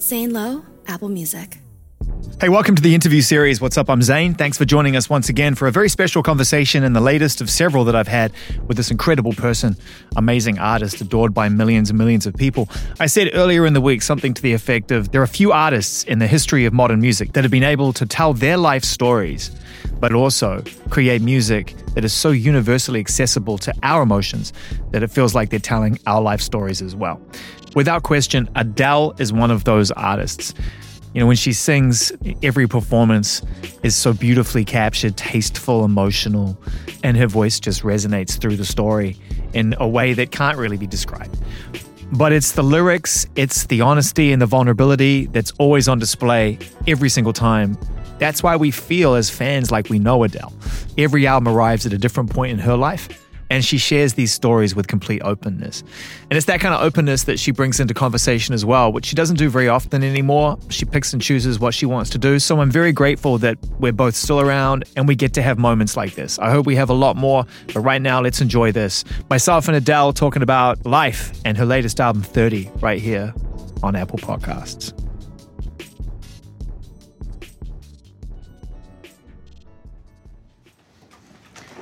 Zane Lowe, Apple Music. Hey, welcome to the interview series. What's up? I'm Zane. Thanks for joining us once again for a very special conversation and the latest of several that I've had with this incredible person, amazing artist, adored by millions and millions of people. I said earlier in the week something to the effect of there are few artists in the history of modern music that have been able to tell their life stories, but also create music that is so universally accessible to our emotions that it feels like they're telling our life stories as well. Without question, Adele is one of those artists. You know, when she sings, every performance is so beautifully captured, tasteful, emotional, and her voice just resonates through the story in a way that can't really be described. But it's the lyrics, it's the honesty and the vulnerability that's always on display every single time. That's why we feel as fans like we know Adele. Every album arrives at a different point in her life and she shares these stories with complete openness. And it's that kind of openness that she brings into conversation as well, which she doesn't do very often anymore. She picks and chooses what she wants to do. So I'm very grateful that we're both still around and we get to have moments like this. I hope we have a lot more, but right now, let's enjoy this. Myself and Adele talking about life and her latest album, 30, right here on Apple Podcasts.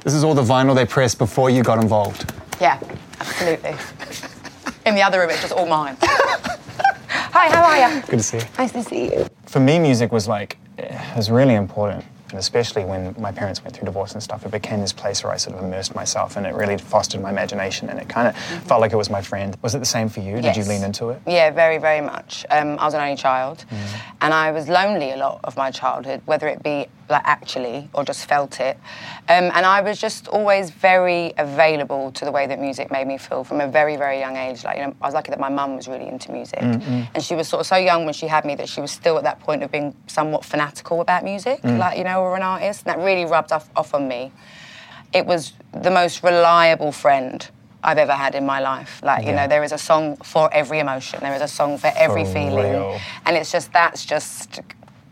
This is all the vinyl they pressed before you got involved. Yeah, absolutely. In the other room, it's just all mine. Hi, how are you? Good to see you. Nice to see you. For me, music was like, it was really important. And especially when my parents went through divorce and stuff, it became this place where I sort of immersed myself and it really fostered my imagination and it kind of felt like it was my friend. Was it the same for you? Did you lean into it? Yeah, very, very much. Um, I was an only child, Mm. and I was lonely a lot of my childhood, whether it be like actually or just felt it. Um, and I was just always very available to the way that music made me feel from a very, very young age. Like, you know, I was lucky that my mum was really into music, Mm, and she was sort of so young when she had me that she was still at that point of being somewhat fanatical about music, Mm. like you know, or an artist, and that really rubbed off, off on me. It was the most reliable friend. I've ever had in my life. Like, you know, there is a song for every emotion. There is a song for every For feeling. real. And it's just that's just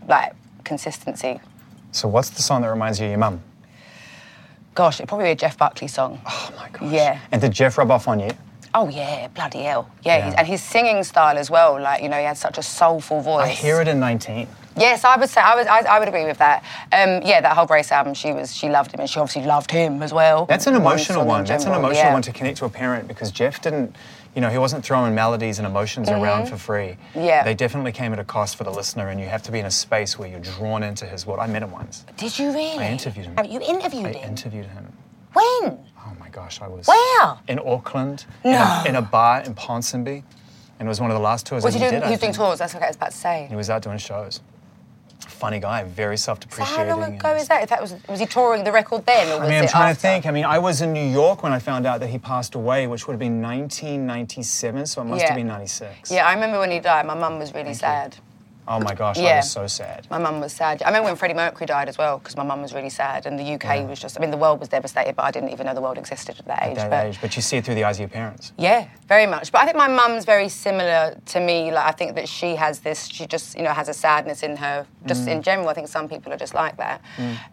like consistency. So, what's the song that reminds you of your mum? Gosh, it'd probably be a Jeff Buckley song. Oh my gosh. Yeah. And did Jeff rub off on you? Oh yeah, bloody hell. Yeah, Yeah. And his singing style as well. Like you know, he had such a soulful voice. I hear it in 19. Yes, I would say I would. I, I would agree with that. Um, yeah, that whole Grace album, she was she loved him, and she obviously loved him as well. That's an emotional one. That's an emotional yeah. one to connect to a parent because Jeff didn't, you know, he wasn't throwing melodies and emotions around for free. Mm-hmm. Yeah. They definitely came at a cost for the listener, and you have to be in a space where you're drawn into his world. I met him once. Did you really? I interviewed him. Oh, you interviewed I him. I interviewed him. when? Oh my gosh, I was. Where? In Auckland. In, a, No. in a bar in Ponsonby. And it was one of the last tours Was that he doing? did. He was doing think. tours. That's what I was about to say. He was out doing shows. Funny guy, very self-depreciating. how long ago is that? If that was was he touring the record then, or I mean, I'm it trying after? to think. I mean, I was in New York when I found out that he passed away, which would have been 1997, so it must Yeah. have been 96. Yeah, I remember when he died. My mum was really sad. Oh my gosh, I Yeah. was so sad. My mum was sad. I remember when Freddie Mercury died as well, because my mum was really sad, and the UK was just. I mean, the world was devastated, but I didn't even know the world existed at that age. At that but age, but you see it through the eyes of your parents. Yeah, very much. But I think my mum's very similar to me. Like I think that she has this. She just you know has a sadness in her. Just in general, I think some people are just like that.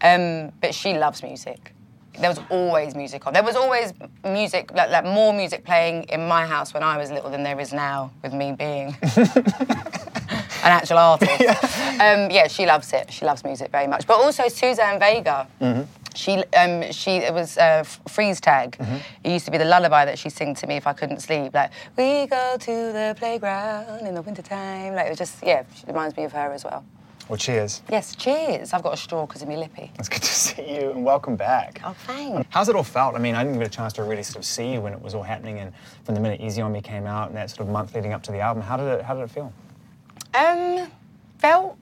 Um, but she loves music. There was always music on. There was always music, like, like more music playing in my house when I was little than there is now with me being an actual artist. Um, yeah, she loves it. She loves music very much. But also Suzanne Vega. She, um, she, it was uh, freeze tag. It used to be the lullaby that she sing to me if I couldn't sleep. Like, we go to the playground in the wintertime. Like, it was just, yeah, she reminds me of her as well. Well, cheers. Yes, cheers. I've got a straw because of me lippy. It's good to see you and welcome back. Oh, thanks. How's it all felt? I mean, I didn't get a chance to really sort of see you when it was all happening, and from the minute Easy on Me came out and that sort of month leading up to the album, how did it how did it feel? Um, felt.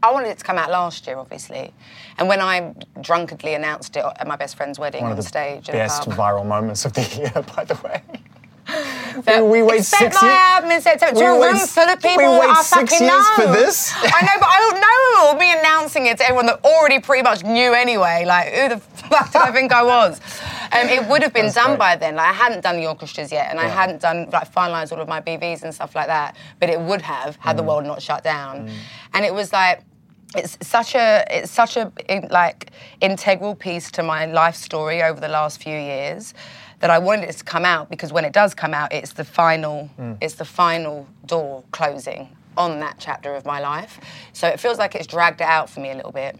I wanted it to come out last year, obviously, and when I drunkenly announced it at my best friend's wedding One on of the stage, in a best viral moments of the year, by the way. But we wait expect six my years- album in September we to a room full of we people wait that I six fucking years know. for this? I know, but I don't know. Or me announcing it to everyone that already pretty much knew anyway. Like, who the fuck did I think I was? Um, it would have been That's done great. by then. Like, I hadn't done the orchestras yet, and I hadn't done like finalised all of my BVs and stuff like that. But it would have had Mm. the world not shut down. And it was like it's such a it's such a like integral piece to my life story over the last few years that I wanted it to come out because when it does come out, it's the final it's the final door closing on that chapter of my life. So it feels like it's dragged it out for me a little bit.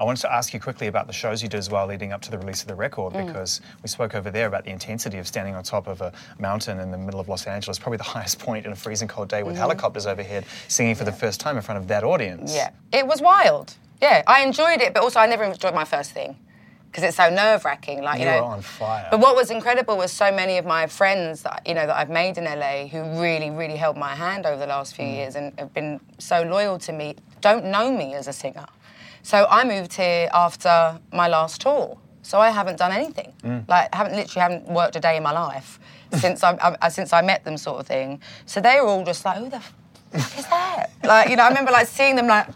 I wanted to ask you quickly about the shows you did as well leading up to the release of the record Mm. because we spoke over there about the intensity of standing on top of a mountain in the middle of Los Angeles, probably the highest point in a freezing cold day with helicopters overhead, singing for the first time in front of that audience. Mm-hmm. Yeah, it was wild. Yeah, I enjoyed it, but also I never enjoyed my first thing because it's so nerve wracking. Like you, You know, were on fire. But what was incredible was so many of my friends that you know that I've made in LA who really, really held my hand over the last few Mm. years and have been so loyal to me. Don't know me as a singer, so I moved here after my last tour. So I haven't done anything. Mm. Like haven't literally haven't worked a day in my life since I, I since I met them, sort of thing. So they were all just like, who the fuck is that? Like you know, I remember like seeing them like.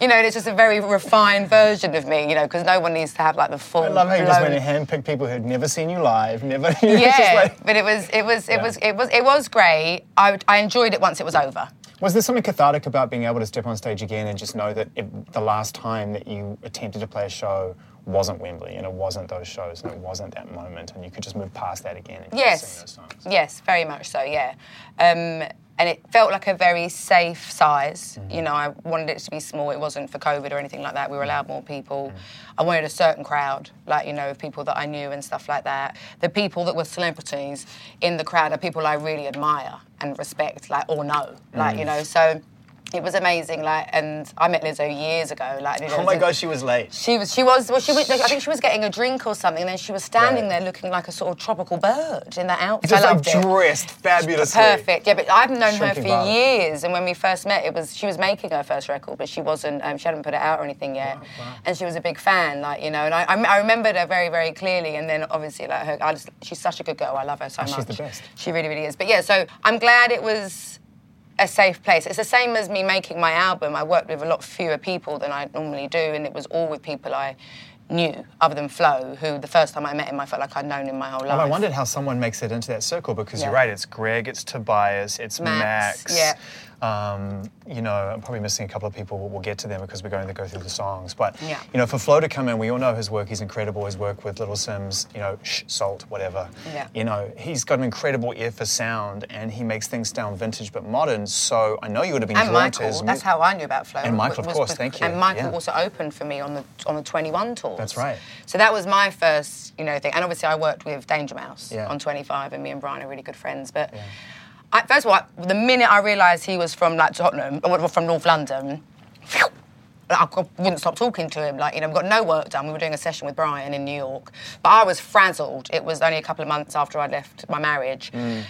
You know, it's just a very refined version of me, you know, because no one needs to have like the full. I love how you just went and handpicked people who'd never seen you live, never. you know, yeah, like- but it was it was it Yeah. was it was it was great. I I enjoyed it once it was over. Was there something cathartic about being able to step on stage again and just know that it, the last time that you attempted to play a show wasn't Wembley and it wasn't those shows and it wasn't that moment and you could just move past that again and Yes, songs? yes, very much so. Yeah, um, and it felt like a very safe size. Mm-hmm. You know, I wanted it to be small. It wasn't for COVID or anything like that. We were allowed more people. Mm-hmm. I wanted a certain crowd, like you know, of people that I knew and stuff like that. The people that were celebrities in the crowd are people I really admire and respect, like or know, like Mm. you know. So. It was amazing, like, and I met Lizzo years ago. Like, Oh my gosh, she was late. she was, she was, well, she was, I think she was getting a drink or something, and then she was standing Right. there looking like a sort of tropical bird in that outfit. Just I like dressed fabulously. Perfect, yeah. But I've known her for violet. years, and when we first met, it was she was making her first record, but she wasn't. Um, she hadn't put it out or anything yet, Wow. and she was a big fan, like you know. And I, I, I remembered her very, very clearly. And then obviously, like her, I just, she's such a good girl. I love her so Oh, she's much. the best. She really, really is. But yeah, so I'm glad it was a safe place. It's the same as me making my album. I worked with a lot fewer people than I normally do, and it was all with people I knew, other than Flo, who the first time I met him, I felt like I'd known him my whole oh, life. Well, I wondered how someone makes it into that circle because you're right. It's Greg, it's Tobias, it's Max, Max. yeah. Um, you know, I'm probably missing a couple of people. We'll, we'll get to them because we're going to go through the songs. But Yeah. you know, for Flo to come in, we all know his work. He's incredible. His work with Little Simz, you know, Shh, Sault, whatever. Yeah. You know, he's got an incredible ear for sound, and he makes things sound vintage but modern. So I know you would have been and drawn to Michael, his. that's how I knew about Flo. And Michael, of course, thank you, And Michael yeah. also opened for me on the on the 21 tour. That's right. So that was my first, you know, thing. And obviously, I worked with Danger Mouse Yeah. on 25, and me and Brian are really good friends. But I, first of all, the minute I realised he was from like Tottenham, from North London. I wouldn't stop talking to him. Like, you know, we got no work done. We were doing a session with Brian in New York. But I was frazzled. It was only a couple of months after I left my marriage. Mm.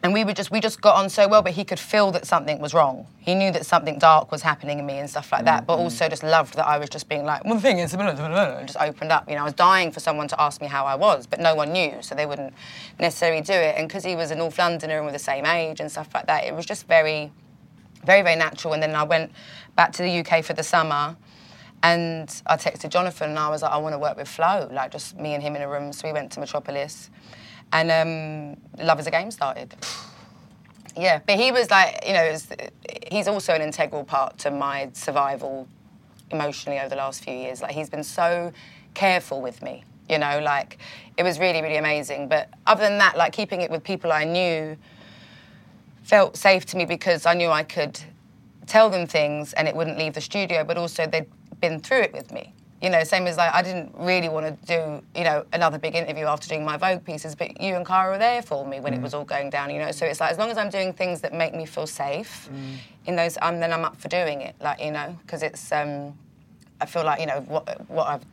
And we were just we just got on so well, but he could feel that something was wrong. He knew that something dark was happening in me and stuff like that, but also just loved that I was just being like, the thing is, just opened up. You know, I was dying for someone to ask me how I was, but no one knew, so they wouldn't necessarily do it. And because he was a North Londoner and we're the same age and stuff like that, it was just very, very, very natural. And then I went back to the UK for the summer. And I texted Jonathan and I was like, I want to work with Flo, like just me and him in a room. So we went to Metropolis and um, Love is a Game started. Yeah, but he was like, you know, was, he's also an integral part to my survival emotionally over the last few years. Like, he's been so careful with me, you know, like, it was really, really amazing. But other than that, like, keeping it with people I knew felt safe to me because I knew I could tell them things and it wouldn't leave the studio, but also they'd been through it with me. You know, same as like I didn't really want to do, you know, another big interview after doing my Vogue pieces, but you and Cara were there for me when it was all going down, you know. So it's like as long as I'm doing things that make me feel safe in those, um, then I'm up for doing it, like you know, because it's, um, I feel like you know what what I've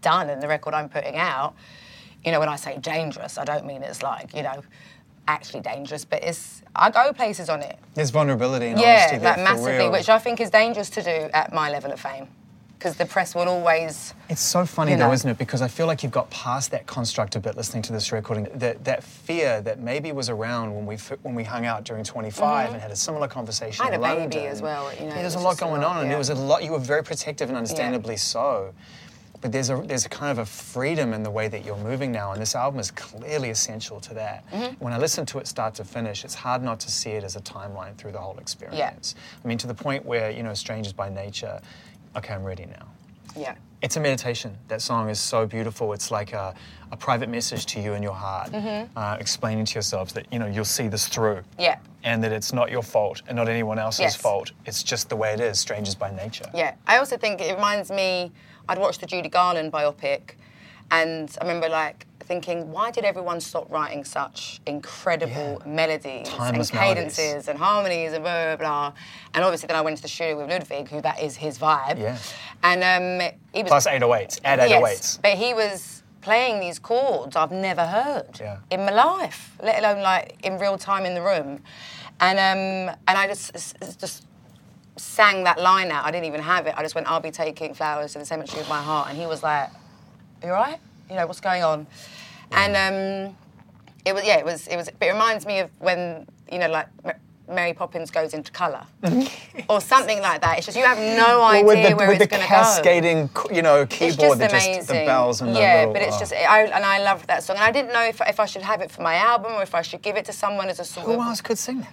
done and the record I'm putting out. You know, when I say dangerous, I don't mean it's like you know, actually dangerous, but it's I go places on it. There's vulnerability and Yeah, honesty there like massively, which I think is dangerous to do at my level of fame, because the press will always. It's so funny you though, isn't it? Because I feel like you've got past that construct a bit listening to this recording. That that fear that maybe was around when we when we hung out during 25 and had a similar conversation. Mm-hmm. I had a baby as well, you know, Yeah, there's a lot going on, and yeah. it was a lot. You were very protective and understandably so. But there's a there's a kind of a freedom in the way that you're moving now, and this album is clearly essential to that. Mm-hmm. When I listen to it start to finish, it's hard not to see it as a timeline through the whole experience. I mean, to the point where you know, strangers by nature. Okay, I'm ready now. Yeah. It's a meditation. That song is so beautiful. It's like a, a private message to you in your heart, uh, explaining to yourselves that you know you'll see this through. Mm-hmm. Yeah. And that it's not your fault and not anyone else's Yes. fault. It's just the way it is. Strangers by nature. Yeah, I also think it reminds me. I'd watched the Judy Garland biopic, and I remember like thinking, why did everyone stop writing such incredible Yeah. melodies Timeless and melodies. cadences and harmonies and blah blah blah? And obviously, then I went to the studio with Ludwig, who that is his vibe. Yeah. And um, he was Plus 808s. Add 808s. Yes, but he was playing these chords I've never heard Yeah. in my life, let alone like in real time in the room. And um, and I just just sang that line out. I didn't even have it. I just went, "I'll be taking flowers to the cemetery of my heart," and he was like, "You all right? You know what's going on?" And um, it was yeah, it was it was. But it reminds me of when you know like. Mary Poppins goes into colour, or something like that. It's just you have no idea Well, with the, where with it's going to go cascading, you know, keyboard, that just the bells and the yeah, but it's oh. just I and I love that song, and I didn't know if, if I should have it for my album or if I should give it to someone as a sort Who of. else could sing that?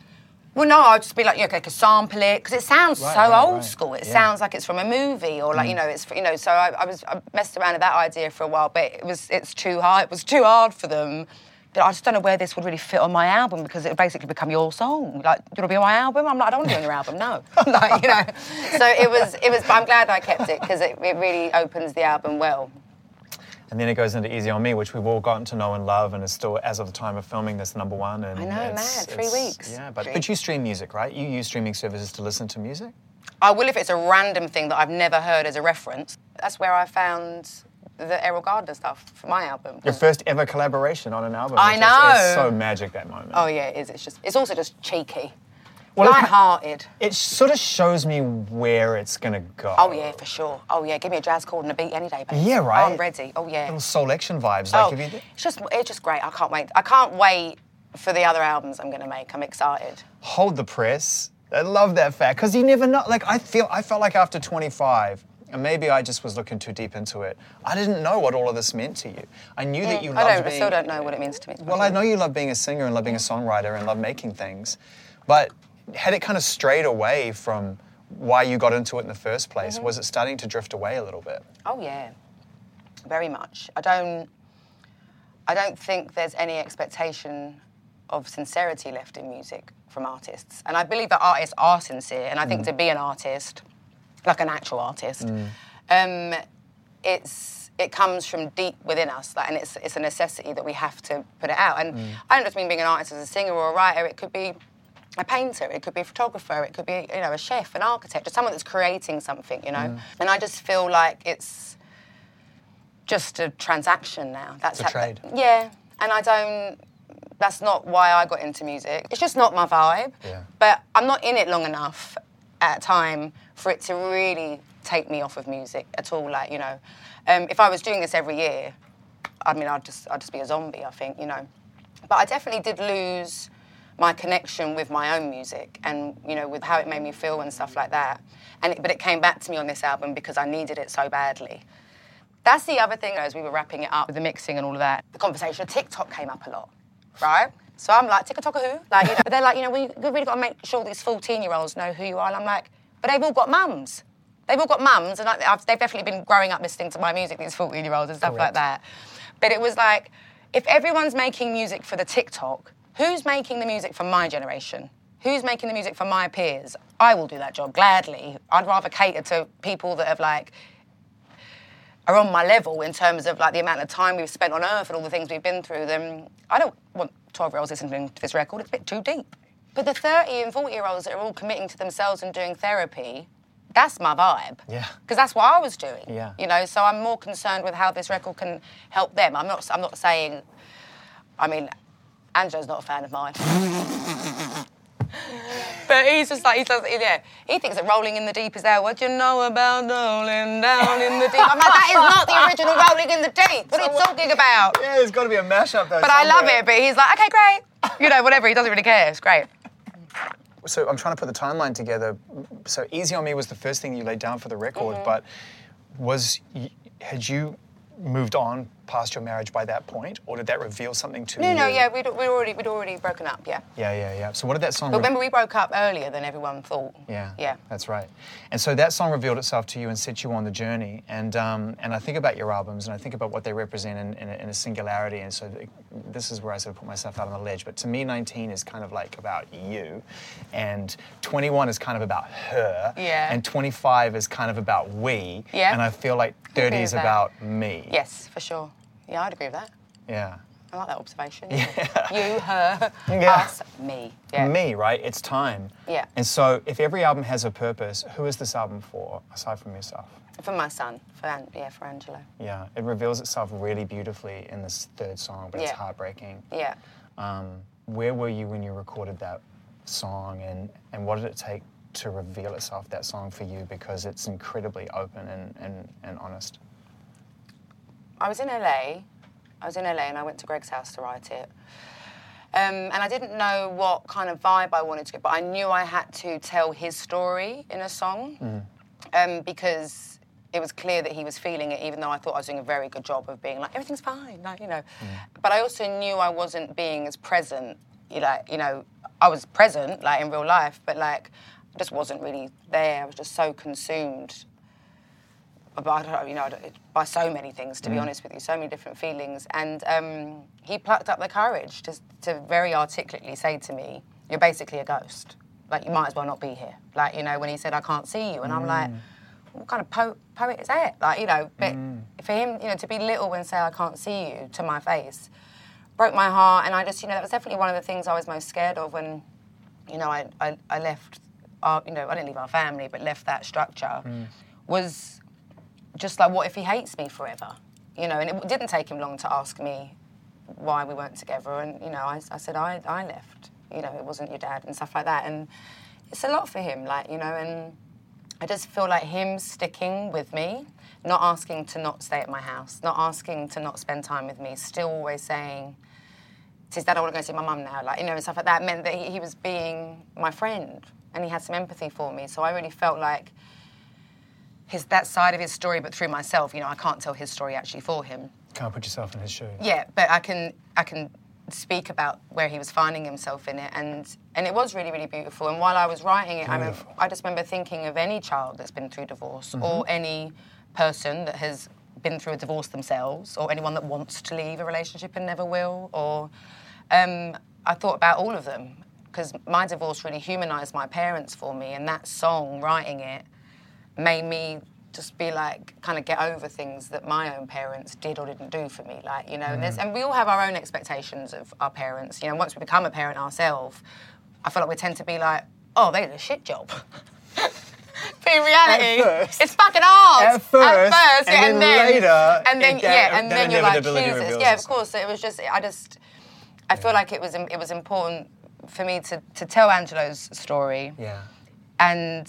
Well, no, I'd just be like, yeah, okay, sample it because it sounds Right, so right, old right. school. It Yeah. Mm. sounds like it's from a movie or like you know, it's you know. So I, I was I messed around with that idea for a while, but it was it's too hard. It was too hard for them. But I just don't know where this would really fit on my album because it would basically become your song. Like, do you want to be on my album? I'm like, I don't want to be on your album. No, like you know. So it was it was. But I'm glad I kept it because it, it really opens the album well. And then it goes into Easy on Me, which we've all gotten to know and love, and is still, as of the time of filming this, number one. And I know, it's- mad, three weeks. Yeah, but, Three. but you stream music, right? You use streaming services to listen to music? I will if it's a random thing that I've never heard as a reference. That's where I found the Erroll Garner stuff for my album. Your first ever collaboration on an album. I which is- It's know. so magic that moment. Oh yeah, it is. It's just. It's also just cheeky, Well, it light-hearted. It sort of shows me where it's gonna go. Oh yeah, for sure. Oh yeah, give me a jazz chord and a beat any day, baby. Yeah, right. Oh, I'm ready. Oh yeah. Little soul action vibes. Like, oh, you, it's just it's just great. I can't wait. I can't wait for the other albums I'm gonna make. I'm excited. hold the press. I love that fact because you never know. Like I feel, I felt like after 25, and maybe I just was looking too deep into it. I didn't know what all of this meant to you. I knew that mm, you I loved don't. I still don't know what it means to me. Well, I know you love being a singer and love being a songwriter and love making things, but had it kind of strayed away from why you got into it in the first place? Mm-hmm. Was it starting to drift away a little bit? Oh yeah, very much. I don't. I don't think there's any expectation of sincerity left in music from artists, and I believe that artists are sincere. And I think to be an artist, like an actual artist, um, it's it comes from deep within us, like, and it's it's a necessity that we have to put it out. And I don't just mean being an artist as a singer or a writer. It could be a painter, it could be a photographer, it could be you know a chef, an architect, just someone that's creating something, you know. And I just feel like it's just a transaction now. That's It's a trade. Yeah, and I don't. That's not why I got into music. It's just not my vibe. Yeah. But I'm not in it long enough at a time for it to really take me off of music at all. Like you know, um, if I was doing this every year, I mean, I'd just I'd just be a zombie. I think you know. But I definitely did lose my connection with my own music and you know with how it made me feel and stuff like that. And it, but it came back to me on this album because I needed it so badly. That's the other thing as we were wrapping it up with the mixing and all of that. The conversation of TikTok came up a lot, right? So I'm like, TikTok who? Like, you know, but they're like, you know, we really got to make sure these 14 year olds know who you are. And I'm like, but they've all got mums. They've all got mums, and I, I've, they've definitely been growing up listening to my music, these 14 year olds and stuff like that. But it was like, if everyone's making music for the TikTok, who's making the music for my generation? Who's making the music for my peers? I will do that job gladly. I'd rather cater to people that have like are on my level in terms of like the amount of time we've spent on earth and all the things we've been through, then I don't want 12 year olds listening to this record. It's a bit too deep. But the 30 and 40 year olds that are all committing to themselves and doing therapy, that's my vibe. Yeah. Because that's what I was doing. Yeah. You know, so I'm more concerned with how this record can help them. I'm not, I'm not saying, I mean, Angelo's not a fan of mine. But he's just like, he does, yeah. He thinks that Rolling in the Deep is there. What do you know about rolling down in the deep? I'm like, that is not the original Rolling in the Deep. What are you talking about? Yeah, there's got to be a mashup though. But I love it. But he's like, okay, great. You know, whatever. He doesn't really care. It's great. so I'm trying to put the timeline together. So Easy on Me was the first thing you laid down for the record, Mm-hmm. but was had you moved on past your marriage by that point, or did that reveal something to No, you? no, no, yeah, we'd, we'd already we'd already broken up, yeah. Yeah, yeah, yeah. So what did that song? But re- remember, we broke up earlier than everyone thought. Yeah, Yeah. that's right. And so that song revealed itself to you and set you on the journey. And um, and I think about your albums and I think about what they represent in, in, a, in a singularity. And so th- this is where I sort of put myself out on the ledge. But to me, 19 is kind of like about you, and 21 is kind of about her, Yeah. and 25 is kind of about we. Yeah. And I feel like 30 is about me. Yes, for sure. Yeah, I'd agree with that. Yeah. I like that observation. Yeah. You, her, Yeah. us, me. Yeah. Me, right? It's time. Yeah. And so if every album has a purpose, who is this album for, aside from yourself? For my son, for An- yeah, for Angelo. Yeah, it reveals itself really beautifully in this third song, but it's heartbreaking. Yeah. Um, where were you when you recorded that song, and, and what did it take to reveal itself, that song for you? Because it's incredibly open and, and, and honest. I was in LA. I was in LA and I went to Greg's house to write it. Um, and I didn't know what kind of vibe I wanted to get, but I knew I had to tell his story in a song um, because it was clear that he was feeling it, even though I thought I was doing a very good job of being like everything's fine, like you know. But I also knew I wasn't being as present. You like, you know, I was present like in real life, but like I just wasn't really there. I was just so consumed but I don't know, you know, by so many things, to be mm. honest with you, so many different feelings. And um, he plucked up the courage to, to very articulately say to me, You're basically a ghost. Like, you might as well not be here. Like, you know, when he said, I can't see you. And I'm like, mm. What kind of po- poet is that? Like, you know, but mm. for him, you know, to be little and say, I can't see you to my face broke my heart. And I just, you know, that was definitely one of the things I was most scared of when, you know, I, I, I left, our, you know, I didn't leave our family, but left that structure. Was just like, what if he hates me forever? You know, and it didn't take him long to ask me why we weren't together. And, you know, I, I said, I, I left. You know, it wasn't your dad and stuff like that. And it's a lot for him, like, you know, and I just feel like him sticking with me, not asking to not stay at my house, not asking to not spend time with me, still always saying, his dad, I want to go see my mum now, like, you know, and stuff like that, meant that he, he was being my friend and he had some empathy for me. So I really felt like his that side of his story, but through myself, you know, I can't tell his story actually for him. Can't put yourself in his shoes. Yeah, but I can I can speak about where he was finding himself in it, and and it was really really beautiful. And while I was writing it, I, Beautiful. I just remember thinking of any child that's been through divorce, or any person that has been through a divorce themselves, or anyone that wants to leave a relationship and never will, or um, I thought about all of them because my divorce really humanized my parents for me, and that song, writing it, made me just be like kind of get over things that my own parents did or didn't do for me like you know and, there's, mm. and we all have our own expectations of our parents you know once we become a parent ourselves i feel like we tend to be like oh they did a shit job. But in reality first. it's fucking hard. At first, first and yeah, then and then later, and then it- yeah and that then you're like jesus. yeah of course so it was just i just i feel like it was it was important for me to, to tell angelo's story. Yeah. and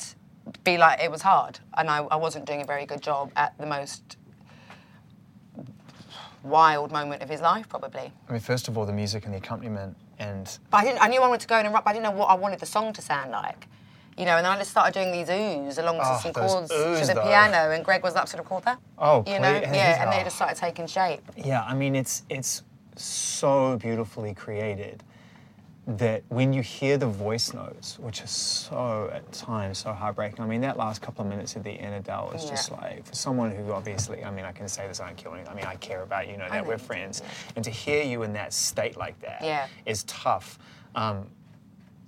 be like it was hard and I, I wasn't doing a very good job at the most wild moment of his life probably I mean, first of all, the music and the accompaniment, and but I, didn't, I knew I wanted to go in and rap but I didn't know what I wanted the song to sound like you know and then I just started doing these oohs along Oh, to ah, some chords oohs, to the though. piano and Greg was like sort of called that Oh, you know please. yeah and Oh. they just started taking shape yeah, I mean, it's it's so beautifully created that when you hear the voice notes, which are so at times so heartbreaking. I mean, that last couple of minutes at the end, Adele is just like for someone who obviously, I mean, I can say this, I don't kill anyone. I mean, I care about you, know that know we're friends, and to hear you in that state like that is Yeah. tough. Um,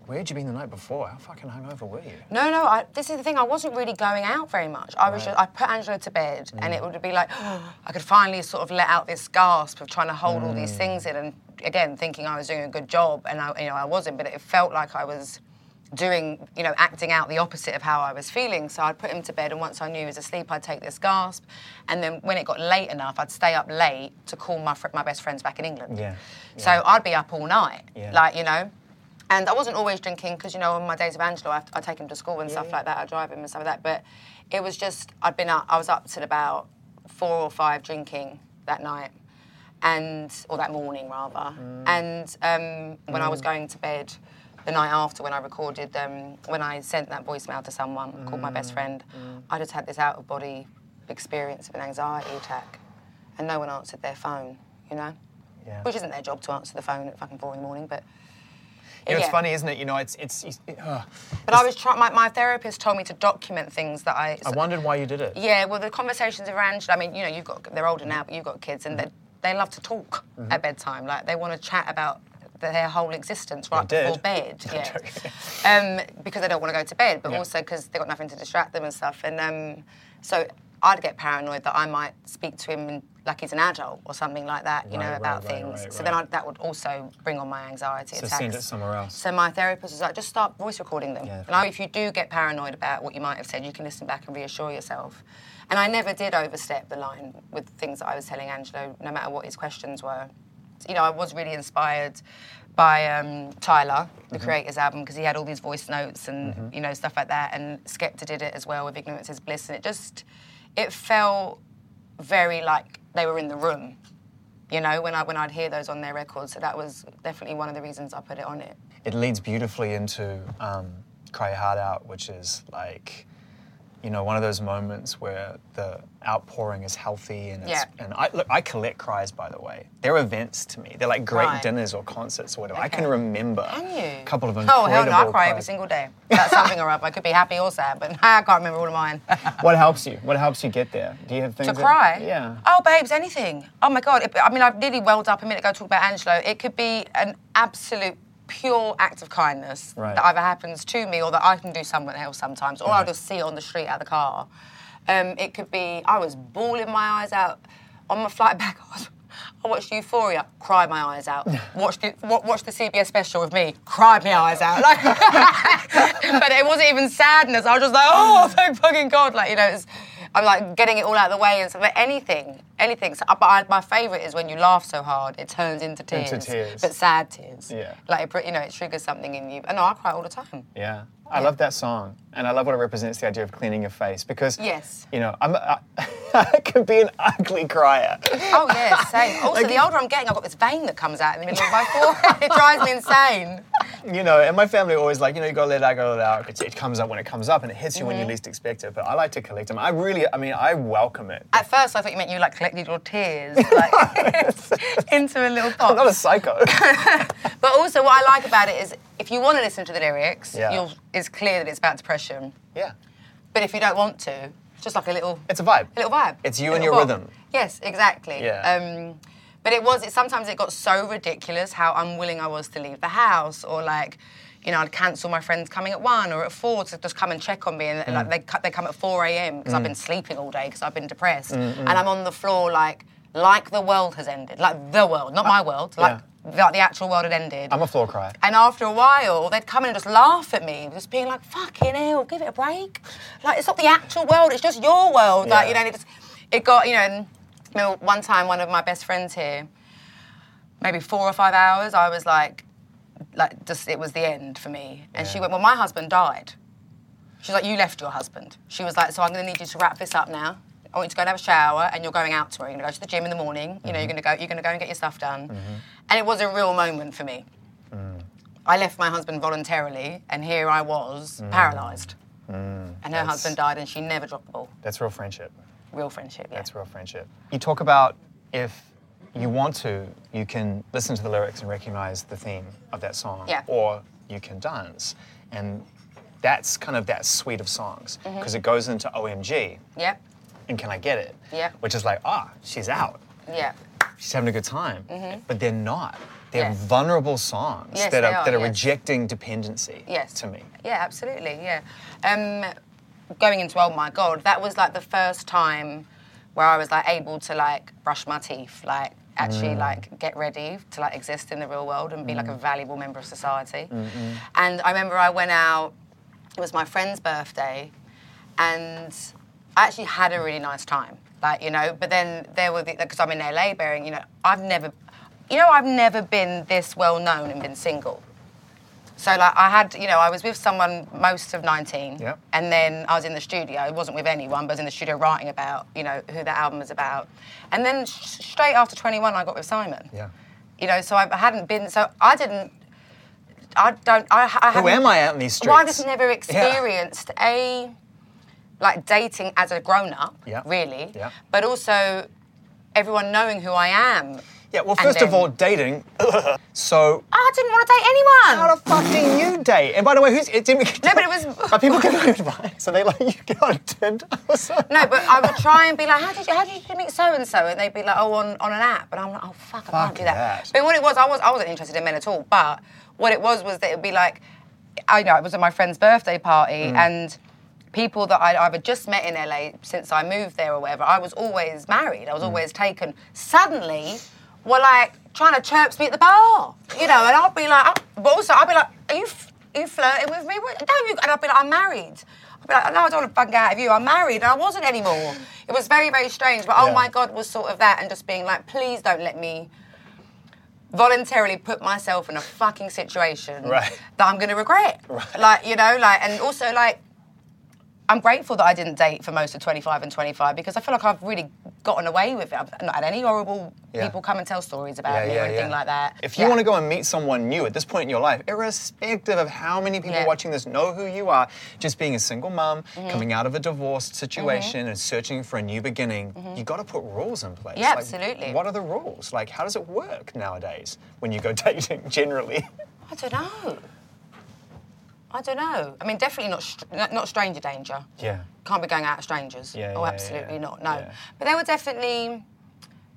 where had you been the night before? How fucking hungover were you? No, no. I, this is the thing. I wasn't really going out very much. I was Right. just. I put Angelo to bed, and mm. it would be like I could finally sort of let out this gasp of trying to hold all these mm. things in, and again thinking I was doing a good job, and I, you know, I wasn't. But it felt like I was doing, you know, acting out the opposite of how I was feeling. So I'd put him to bed, and once I knew he was asleep, I'd take this gasp, and then when it got late enough, I'd stay up late to call my fr- my best friends back in England. Yeah. So I'd be up all night, Yeah. like you know. And I wasn't always drinking because, you know, on my days of Angelo, I, I take him to school and stuff like that. I drive him and stuff like that. But it was just, I'd been up, I was up till about four or five drinking that night, and or that morning rather. And um, when I was going to bed the night after, when I recorded, um, when I sent that voicemail to someone called my best friend, I just had this out of body experience of an anxiety attack. and no one answered their phone, you know? Yeah. Which isn't their job to answer the phone at fucking four in the morning, but. You know, yeah. it's funny, isn't it? You know, it's it's. it's uh, But I was trying. My, my therapist told me to document things that I. I wondered why you did it. Yeah, well, the conversations around. I mean, you know, you've got they're older now, but you've got kids, and Mm-hmm. they they love to talk at bedtime. Like they want to chat about their whole existence right before bed. Yeah, um, because they don't want to go to bed, but Yeah. also because they've got nothing to distract them and stuff. And um, so I'd get paranoid that I might speak to him in, like he's an adult or something like that, you know, Right, about right, right, things. right, so then. I, that would also bring on my anxiety So attacks. send it somewhere else. So my therapist was like, just start voice recording them. Yeah, now, if you do get paranoid about what you might have said, you can listen back and reassure yourself. And I never did overstep the line with things that I was telling Angelo, no matter what his questions were. You know, I was really inspired by um, Tyler, the Mm-hmm. Creators album, because he had all these voice notes and you know stuff like that. And Skepta did it as well with Ignorance is Bliss, and it just it felt very like they were in the room. You know, when I when I'd hear those on their records, so that was definitely one of the reasons I put it on it. It leads beautifully into um, "Cry Your Heart Out," which is like, you know, one of those moments where the outpouring is healthy and it's, Yeah. and I look, I collect cries by the way. They're events to me. They're like great Right. dinners or concerts or whatever. I can remember Can you? a couple of them. Oh hell no! I cry every single day. That's something or other. I could be happy or sad, but I can't remember all of mine. What helps you? What helps you get there? Do you have things to that- cry? yeah. Oh, babes, anything. Oh my god. I mean, I've nearly welled up a minute ago talking about Angelo. It could be an absolute pure act of kindness Right. that either happens to me or that I can do someone else sometimes, or I'll just see it on the street out of the car. Um, it could be I was bawling my eyes out on my flight back. I, was, I watched Euphoria, cried my eyes out. Watched watched the CBS special with me, cried my eyes out. Like, but it wasn't even sadness. I was just like, oh, thank fucking God. Like, you know, it's, I'm like getting it all out of the way and stuff. But anything, anything. So, but I, my favourite is when you laugh so hard, it turns into tears. Into tears. But sad tears. Yeah. Like, it, you know, it triggers something in you. And no, I cry all the time. Yeah. I love that song, and I love what it represents—the idea of cleaning your face. Because Yes. you know, I'm, I, I can be an ugly crier. Oh, yeah, same. Also, the older I'm getting, I've got this vein that comes out in the middle of my forehead. it drives me insane. you know, and my family always like, you know, you gotta let it out, gotta let it out. It, it comes up when it comes up, and it hits you when you Mm-hmm. least expect it. But I like to collect them. I really, I mean, I welcome it. At first, I thought you meant you like collected your tears like, into a little pot. I'm not a psycho. But also, what I like about it is if you want to listen to the lyrics, Yeah. you'll, it's clear that it's about depression. Yeah, But if you don't want to, just like a little, it's a vibe. a little vibe. It's you and your rhythm. Yes, exactly. Yeah. Um, but it was. It, sometimes it got so ridiculous how unwilling I was to leave the house, or like, you know, I'd cancel my friends coming at one or at four to just come and check on me, and Mm. like they they come at four a.m. because I've been sleeping all day because I've been depressed, Mm, and I'm on the floor like, like the world has ended, like the world, not my world, like, like the actual world had ended. I'm a floor crier. And after a while, they'd come in and just laugh at me, just being like, fucking hell, give it a break. Like, it's not the actual world, it's just your world. Like, you know, and it, just, it got, you know, and, you know, one time, one of my best friends here, maybe four or five hours, I was like, like, just, it was the end for me. And she went, well, my husband died. She's like, you left your husband. She was like, so I'm going to need you to wrap this up now. I want you to go and have a shower, and you're going out tomorrow. You're going to go to the gym in the morning. You know, you're mm-hmm. going to go. You're going to go and get your stuff done. Mm-hmm. And it was a real moment for me. Mm. I left my husband voluntarily, and here I was, mm. paralysed. Mm. And her That's- husband died, and she never dropped the ball. That's real friendship. Real friendship. Yeah. That's real friendship. You talk about if you want to, you can listen to the lyrics and recognize the theme of that song, Yeah. or you can dance, and that's kind of that suite of songs Mm-hmm. because it goes into OMG Yeah. And Can I Get It? Yeah. Which is like, ah, she's out. Yeah. she's having a good time. Mhm. But they're not. They're Yes. vulnerable songs Yes, that are, are, that are yes. rejecting dependency Yes. to me. Yeah, absolutely. Yeah. Um, going into Oh My God, that was like the first time where I was like able to like brush my teeth, like actually like get ready to like exist in the real world and be like a valuable member of society. Mhm. And I remember I went out. It was my friend's birthday, and I actually had a really nice time. Like you know, but then there were because I'm in LA bearing. You know, I've never, you know, I've never been this well known and been single. So like I had, you know, I was with someone most of 19, Yep. and then I was in the studio. I wasn't with anyone, but I was in the studio writing about, you know, who the album was about. And then sh- straight after 21, I got with Simon. Yeah. You know, so I hadn't been. So I didn't. I don't. I, I Who am I out in these streets? Well, I just never experienced a like dating as a grown up, Yeah. really. Yeah. But also everyone knowing who I am. Yeah, well, first of all, dating. so, I didn't want to date anyone. how the fuck do you date? And by the way, who's it didn't No, but it was- Are people giving advice? And they like you get on Tinder or something? No, but I would try and be like, how did you, how did you meet so and so? And they'd be like, oh, on, on an app. And I'm like, oh fuck, I Fuck can't do that. that. But what it was, I was I wasn't interested in men at all. But what it was was that it'd be like, I know it was at my friend's birthday party Mm. and. People that I'd either just met in LA since I moved there or whatever, I was always married. I Mm. was always taken. Suddenly, were like trying to chirps me at the bar, you know, and I'll be like, oh, but also I'll be like, are you, f- are you flirting with me? What- Don't you? And I'll be like, I'm married. I'll be like, no, I don't want to bug out of you. I'm married, and I wasn't anymore. It was very, very strange. But oh my God, was sort of that, and just being like, please don't let me voluntarily put myself in a fucking situation Right. that I'm going to regret. Right. Like, you know, like, and also like, I'm grateful that I didn't date for most of 25 and 25 because I feel like I've really gotten away with it. I've not had any horrible Yeah. people come and tell stories about me or anything like that. If you Yeah. want to go and meet someone new at this point in your life, irrespective of how many people Yeah. watching this know who you are, just being a single mum, Mm-hmm. coming out of a divorced situation and searching for a new beginning, you've got to put rules in place. Mm-hmm. Yeah, Like, absolutely. What are the rules? Like, how does it work nowadays when you go dating generally? I don't know. I don't know. I mean, definitely not str- not stranger danger. Yeah. Can't be going out of strangers. Yeah, oh, yeah, absolutely yeah. not. No. Yeah. But there were definitely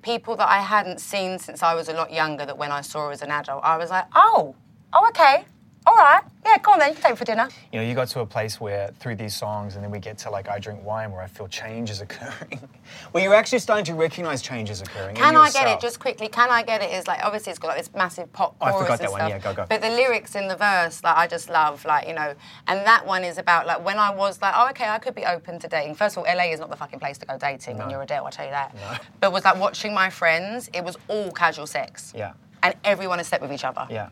people that I hadn't seen since I was a lot younger. That when I saw as an adult, I was like, oh, oh, okay, all right, yeah, go on then, you can take me for dinner. You know, you got to a place where through these songs, and then we get to like I drink wine, where I feel change is occurring. where you're actually starting to recognize change is occurring. in Can I get it just quickly? Can I get it? Is like obviously it's got like this massive pop Oh, I chorus forgot and that one. stuff. Yeah, go, go. But the lyrics in the verse, like I just love, like you know, and that one is about like when I was like, oh okay, I could be open to dating. First of all, LA is not the fucking place to go dating when you're Adele. I tell you that. No. But was like watching my friends. It was all casual sex. Yeah. And everyone has slept with each other. Yeah.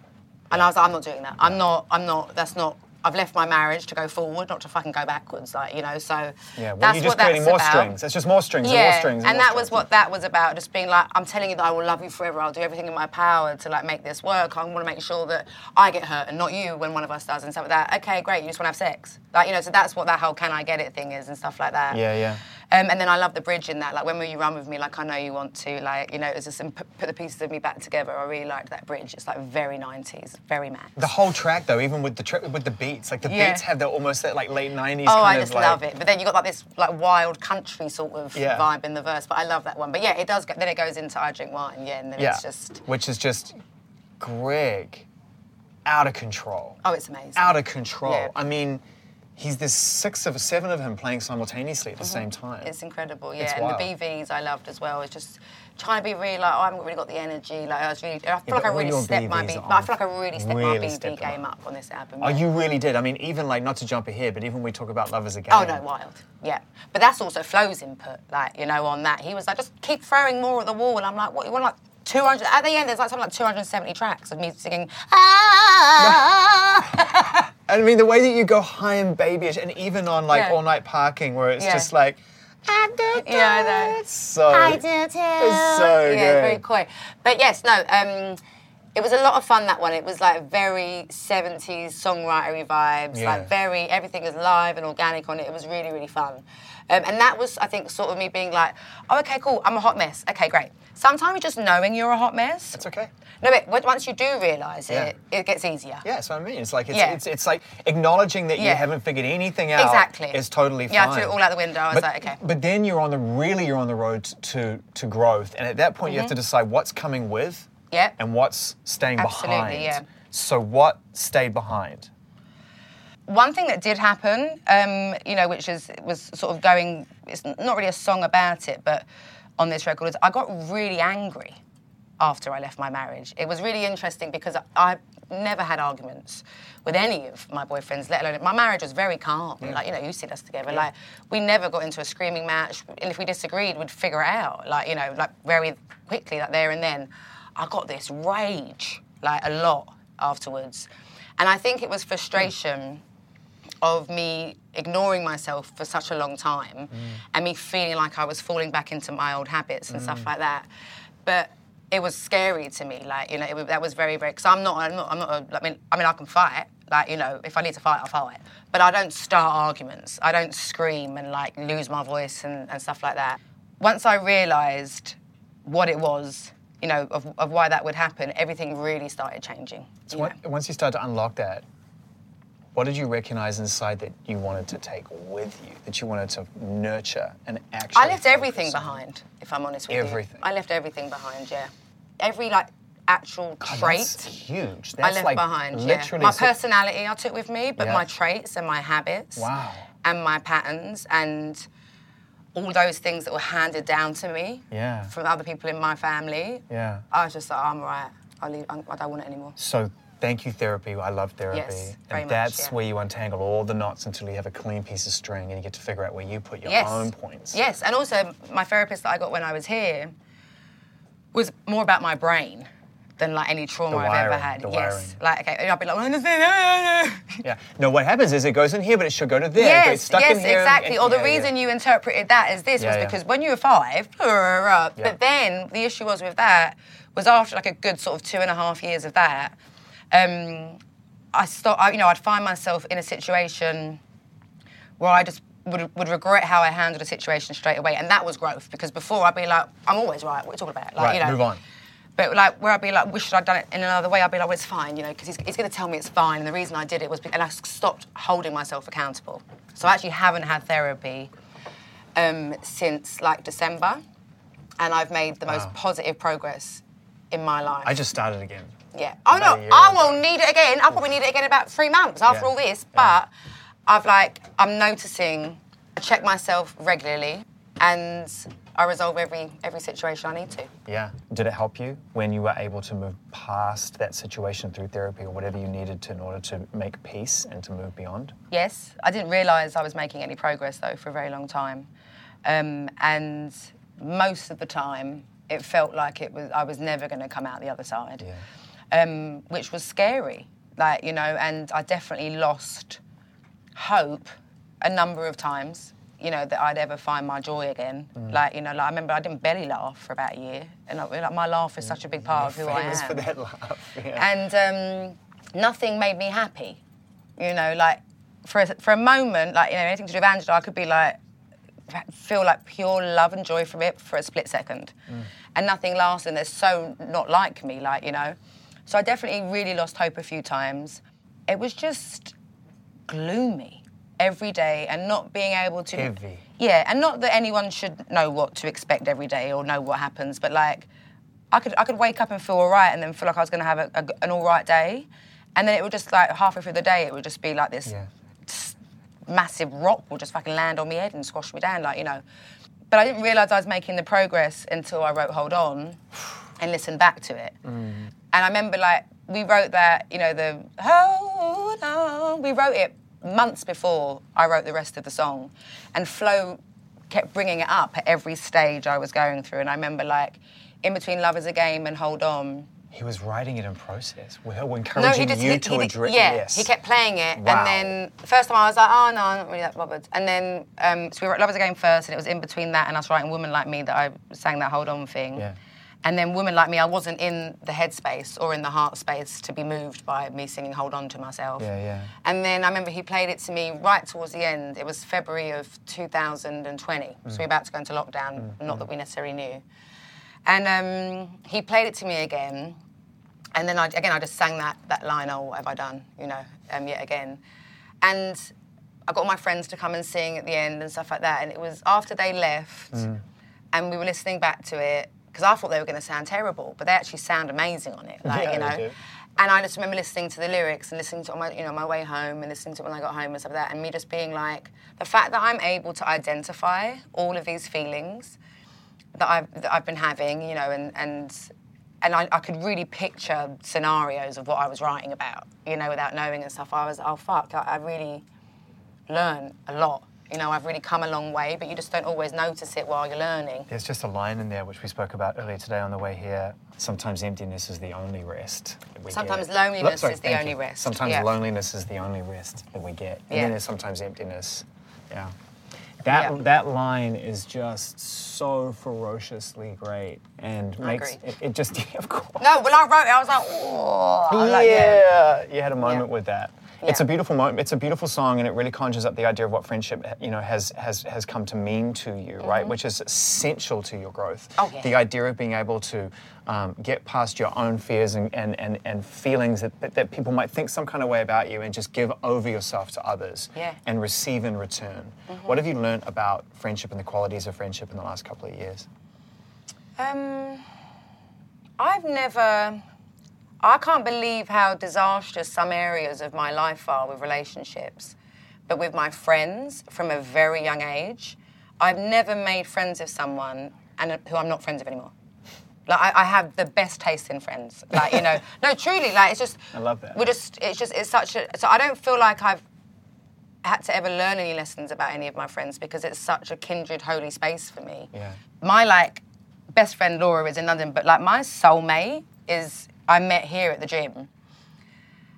And I was like, I'm not doing that. I'm not. I'm not. That's not. I've left my marriage to go forward, not to fucking go backwards. Like you know. So Yeah, well, that's you're just what creating more about. strings. It's just more strings and Yeah, more strings. and more that was what that was about. Just being like, I'm telling you that I will love you forever. I'll do everything in my power to like make this work. I want to make sure that I get hurt and not you when one of us does and stuff like that. Okay, great. You just want to have sex, like you know. So that's what that whole "can I get it" thing is and stuff like that. Yeah, yeah. Um, and then I love the bridge in that. Like, when will you run with me? Like, I know you want to. Like, you know, it's just put, put the pieces of me back together. I really liked that bridge. It's like very 90s, very max. The whole track, though, even with the tri- with the beats, like the Yeah. beats have that almost that like late '90s. Oh, I just like, love it. But then you got like this like wild country sort of Yeah. vibe in the verse. But I love that one. But yeah, it does. Go, then it goes into I drink wine. Yeah, and then Yeah, it's just which is just Greg, out of control. oh, it's amazing. out of control. Yeah. I mean, he's there's six of seven of him playing simultaneously at the same time. Mm-hmm. It's incredible, yeah. It's and wild. the BVs I loved as well. It's just trying to be really like, oh, I haven't really got the energy. Like I was really, I feel Yeah, like I really stepped my BVs B, are I feel like I really stepped really my BV game up. up on this album. Oh, yeah. you really did. I mean, even like not to jump ahead, but even when we talk about Lovers Again. Oh no, wild. Yeah, but that's also Flo's input. Like you know, on that he was like, just keep throwing more at the wall, and I'm like, what? You want like 200? At the end, there's like something like 270 tracks of me singing. Ah. I mean, the way that you go high and babyish, and even on like Yeah. all night parking, where it's Yeah. just like. I do Yeah, I know. It's so. I do too. It's so yeah, it's very coy. But yes, no, um, it was a lot of fun that one. It was like very 70s songwritery vibes, Yeah. like very, everything was live and organic on it. It was really, really fun. Um, and that was, I think, sort of me being like, oh, okay, cool, I'm a hot mess. Okay, great. Sometimes just knowing you're a hot mess. It's okay. No, but once you do realise Yeah. it, it gets easier. Yeah, that's what I mean. It's like it's, Yeah. it's, it's like acknowledging that you haven't figured anything out. Exactly. Is totally fine. Yeah, I threw it all out the window. I was but, like, okay. But then you're on the really you're on the road to to growth, and at that point you have to decide what's coming with, Mm-hmm. Yep. and what's staying Absolutely, behind. yeah. So what stayed behind? One thing that did happen, um, you know, which is was sort of going. It's not really a song about it, but on this record, is I got really angry after I left my marriage. It was really interesting because I never had arguments with any of my boyfriends, let alone my marriage was very calm. Like you know, you see us together. Like we never got into a screaming match, and if we disagreed, we'd figure it out. Like you know, like very quickly, like there and then. I got this rage, like a lot afterwards, and I think it was frustration of me ignoring myself for such a long time mm. and me feeling like I was falling back into my old habits and stuff mm. like that. But it was scary to me, like you know, it, that was very, very. Because I'm not, I'm not, I'm not. A, I mean, I mean, I can fight, like you know, if I need to fight, I'll fight. But I don't start arguments. I don't scream and like lose my voice and, and stuff like that. Once I realised what it was, you know, of, of why that would happen, everything really started changing. So what, once you start to unlock that, what did you recognize inside that you wanted to take with you, that you wanted to nurture and actually? I left everything on? behind, if I'm honest with Everything? you. I left everything behind, yeah. Every like actual God, trait That's huge. I left like behind, literally yeah. My so- personality I took with me, but Yeah. my traits and my habits Wow. and my patterns and all those things that were handed down to me Yeah. from other people in my family. Yeah. I was just like, oh, I'm all right. I'll leave, I don't want it anymore. So thank you therapy. I love therapy. Yes, very and much, that's yeah. where you untangle all the knots until you have a clean piece of string and you get to figure out where you put your Yes. own points. Yes, and also my therapist that I got when I was here was more about my brain than like any trauma The I've ever had. yes, like okay, I'd be like, I understand. Yeah. No, what happens is it goes in here, but it should go to there. Yes, stuck yes, in here. exactly. and- or the yeah, yeah. reason you interpreted that as this Yeah, was yeah. because when you were five, yeah. Yeah. but then the issue was with that was after like a good sort of two and a half years of that, um, I stopped. I, you know, I'd find myself in a situation where I just would, would regret how I handled a situation straight away, and that was growth because before I'd be like, I'm always right. What are you talking about? Like, Right, you know, move on. But like where I'd be like, wish I'd done it in another way. I'd be like, well, it's fine, you know, because he's, he's going to tell me it's fine. And the reason I did it was, because, and I stopped holding myself accountable. So I actually haven't had therapy um, since like December, and I've made the most positive progress in my life. I just started again. Yeah. Oh no, I won't need it again. I'll probably need it again in about three months after Yeah. all this. Yeah. But I've like I'm noticing. I check myself regularly, and I resolve every every situation I need to. Yeah. Did it help you when you were able to move past that situation through therapy or whatever you needed to in order to make peace and to move beyond? Yes, I didn't realise I was making any progress though for a very long time, um, and most of the time it felt like it was I was never going to come out the other side, um, which was scary. Like you know, and I definitely lost hope a number of times. You know that I'd ever find my joy again. Like you know, like I remember I didn't belly laugh for about a year, and I, like, my laugh is such a big part of who I am for that laugh. Yeah. and um, nothing made me happy. You know, like for a, for a moment, like you know, anything to do with Angelo, I could be like feel like pure love and joy from it for a split second, and nothing lasts. And they're so not like me, like you know. So I definitely really lost hope a few times. It was just gloomy every day, and not being able to. Heavy. Yeah, and not that anyone should know what to expect every day or know what happens, but like, I could I could wake up and feel all right, and then feel like I was going to have a, a- an all right day, and then it would just like halfway through the day, it would just be like this Yeah. s- massive rock will just fucking land on my head and squash me down, like you know. But I didn't realise I was making the progress until I wrote "Hold On" and listened back to it. Mm. And I remember like we wrote that, you know, the "Hold On." We wrote it months before I wrote the rest of the song, and Flo kept bringing it up at every stage I was going through. And I remember like in between "Love Is a Game" and "Hold On." He was writing it in process. We're No, encouraging he just you he, to he, address. Yeah, yes. he kept playing it, Wow. and then the first time I was like, oh no, I'm not really that bothered. And then um, so we wrote "Love Is a Game" first, and it was in between that and us writing "Woman Like Me" that I sang that "Hold On" thing. Yeah. And then Woman Like Me," I wasn't in the headspace or in the heart space to be moved by me singing "Hold On" to myself. Yeah, yeah. And then I remember he played it to me right towards the end. It was February of 2020, Mm. so we were about to go into lockdown. Not that we necessarily knew. And um, he played it to me again, and then I, again I just sang that that line, "Oh, what have I done?" You know, um, yet again, and I got my friends to come and sing at the end and stuff like that. And it was after they left, and we were listening back to it because I thought they were going to sound terrible, but they actually sound amazing on it. Like Yeah, you know. And I just remember listening to the lyrics and listening to it on my, you know, my way home and listening to it when I got home and stuff like that, and me just being like, the fact that I'm able to identify all of these feelings that I've that I've been having, you know, and and and I, I could really picture scenarios of what I was writing about, you know, without knowing and stuff. I was, oh fuck, I, I really learned a lot. You know, I've really come a long way, but you just don't always notice it while you're learning. There's just a line in there which we spoke about earlier today on the way here. Sometimes emptiness is the only rest. we Sometimes get. loneliness Sorry, is the only you. rest. Sometimes Yeah. loneliness is the only rest that we get. And Yeah. then there's sometimes emptiness. Yeah. That, Yeah. that line is just so ferociously great and makes agree. it, it just of course No, when I wrote it, I was like, oh, yeah. like, yeah. you had a moment with that It's a beautiful moment. It's a beautiful song, and it really conjures up the idea of what friendship, you know, has has has come to mean to you, right? Which is essential to your growth. Mm-hmm. Oh, yeah. The idea of being able to um, get past your own fears and and, and, and feelings that, that that people might think some kind of way about you, and just give over yourself to others, Yeah. and receive in return. What have you learned about friendship and the qualities of friendship in the last couple of years? Um, I've never. I can't believe how disastrous some areas of my life are with relationships. But with my friends from a very young age, I've never made friends with someone and uh, who I'm not friends with anymore. Like I, I have the best taste in friends. Like you know, no, truly, like it's just. I love that. We're just. It's just. It's such a. So I don't feel like I've had to ever learn any lessons about any of my friends because it's such a kindred holy space for me. Yeah. My like best friend Laura is in London, but like my soulmate is I met here at the gym.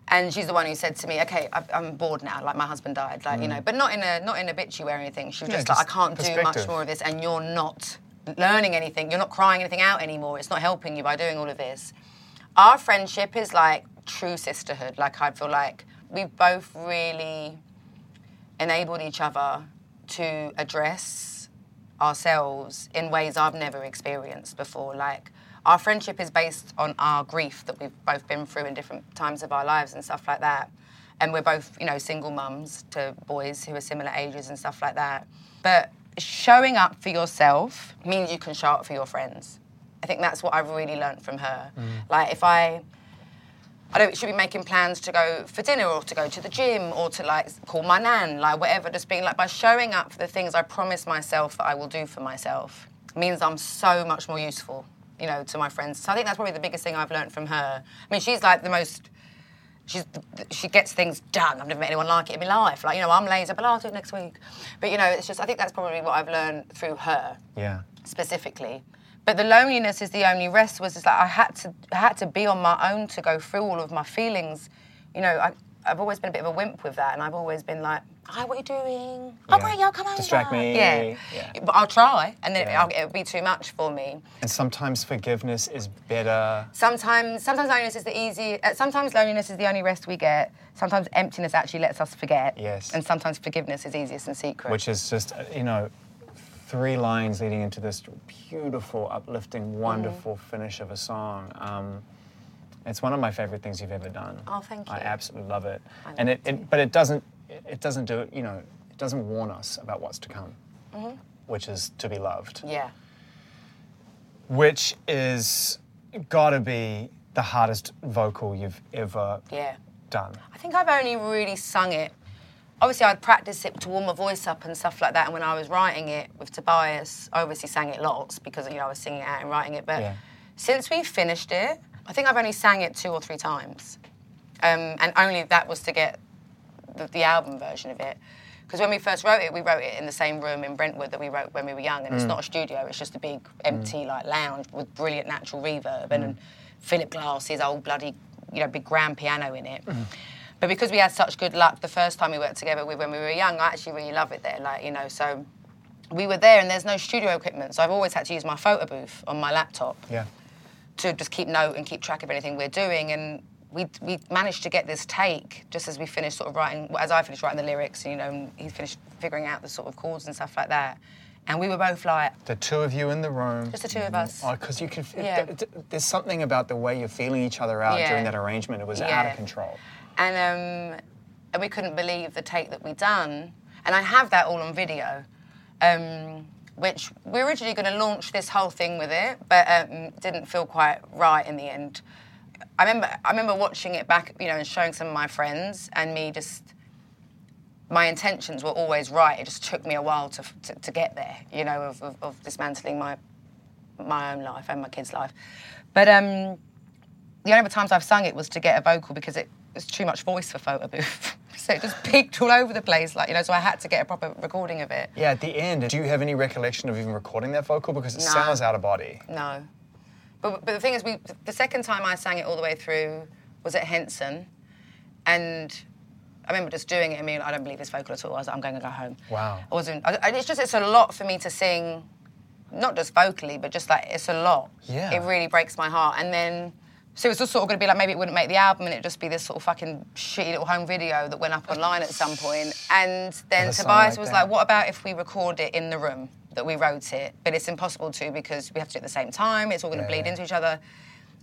And she's the one who said to me, "Okay, I- I'm bored now. Like my husband died, like you know, but not in a not in a bitchy way or anything. She was Mm. Yeah, just like, I just can't do much perspective. more of this, and you're not learning anything. You're not crying anything out anymore. It's not helping you by doing all of this. Our friendship is like true sisterhood. Like I feel like we've both really enabled each other to address ourselves in ways I've never experienced before. Like our friendship is based on our grief that we've both been through in different times of our lives and stuff like that. And we're both, you know, single mums to boys who are similar ages and stuff like that. But showing up for yourself means you can show up for your friends. I think that's what I've really learned from her. Mm. Like if I I don't should be making plans to go for dinner or to go to the gym or to like call my nan, like whatever. Just being like by showing up for the things I promise myself that I will do for myself means I'm so much more useful, you know, to my friends. So I think that's probably the biggest thing I've learned from her. I mean, she's like the most. She's, she gets things done. I've never met anyone like it in my life. Like, you know, I'm lazy, but I'll do it next week. But, you know, it's just, I think that's probably what I've learned through her Yeah. specifically. But the loneliness is the only rest was just like I had to I had to be on my own to go through all of my feelings. You know, I, I've always been a bit of a wimp with that, and I've always been like, "Hi, what are you doing? Oh, Yeah. great, yeah, come over." Distract me. Yeah. Yeah. but I'll try, and then Yeah. it'll, be too much for me. And sometimes forgiveness is better. Sometimes, sometimes loneliness is the easy. Uh, sometimes loneliness is the only rest we get. Sometimes emptiness actually lets us forget. Yes. And sometimes forgiveness is easiest in secret. which is just uh, you know three lines leading into this beautiful uplifting wonderful finish of a song um, it's one of my favorite things you've ever done Oh, thank you. i absolutely love it I and it, it but it doesn't it doesn't do it you know it doesn't warn us about what's to come mm-hmm. which is to be loved yeah. which is gotta be the hardest vocal you've ever Yeah. done I think I've only really sung it. Obviously, I'd practice it to warm my voice up and stuff like that. And when I was writing it with Tobias, I obviously sang it lots because you know I was singing it out and writing it. But Yeah. since we finished it, I think I've only sang it two or three times, um, and only that was to get the, the album version of it. Because when we first wrote it, we wrote it in the same room in Brentwood that we wrote when we were young, and it's mm. not a studio; it's just a big empty mm. like lounge with brilliant natural reverb and mm. Philip Glass's old bloody, you know, big grand piano in it. But because we had such good luck the first time we worked together with when we were young, I actually really love it there. Like you know, so we were there, and there's no studio equipment, so I've always had to use my photo booth on my laptop yeah to just keep note and keep track of anything we're doing. And we we managed to get this take just as we finished sort of writing, as I finished writing the lyrics, you know, and he finished figuring out the sort of chords and stuff like that. And we were both like, the two of you in the room just the two of us. Oh, because you can. Yeah. th- th- there's something about the way you're feeling each other out Yeah. during that arrangement. It was out of control. And um, and we couldn't believe the take that we'd done. And I have that all on video, um, which we were originally going to launch this whole thing with it, but um, didn't feel quite right in the end. I remember I remember watching it back, you know, and showing some of my friends, and me just my intentions were always right. It just took me a while to to, to get there, you know, of, of, of dismantling my my own life and my kids' life. But um, the only times I've sung it was to get a vocal because it was too much voice for photo booth. so it just peaked all over the place, like you know. So I had to get a proper recording of it. Yeah, at the end, do you have any recollection of even recording that vocal? Because it No. sounds out of body. No, but but the thing is, we the second time I sang it all the way through was at Henson, and I remember just doing it and being like, I don't believe this vocal at all. I was like, I'm going to go home. Wow. I wasn't. I, I- it's just it's a lot for me to sing, not just vocally, but just like it's a lot. Yeah. It really breaks my heart. And then So it was just sort of going to be like maybe it wouldn't make the album and it'd just be this sort of fucking shitty little home video that went up online at some point. And then Tobias like was that. like, what about if we record it in the room that we wrote it? But it's impossible to because we have to do it at the same time. It's all going to Yeah, bleed into each other.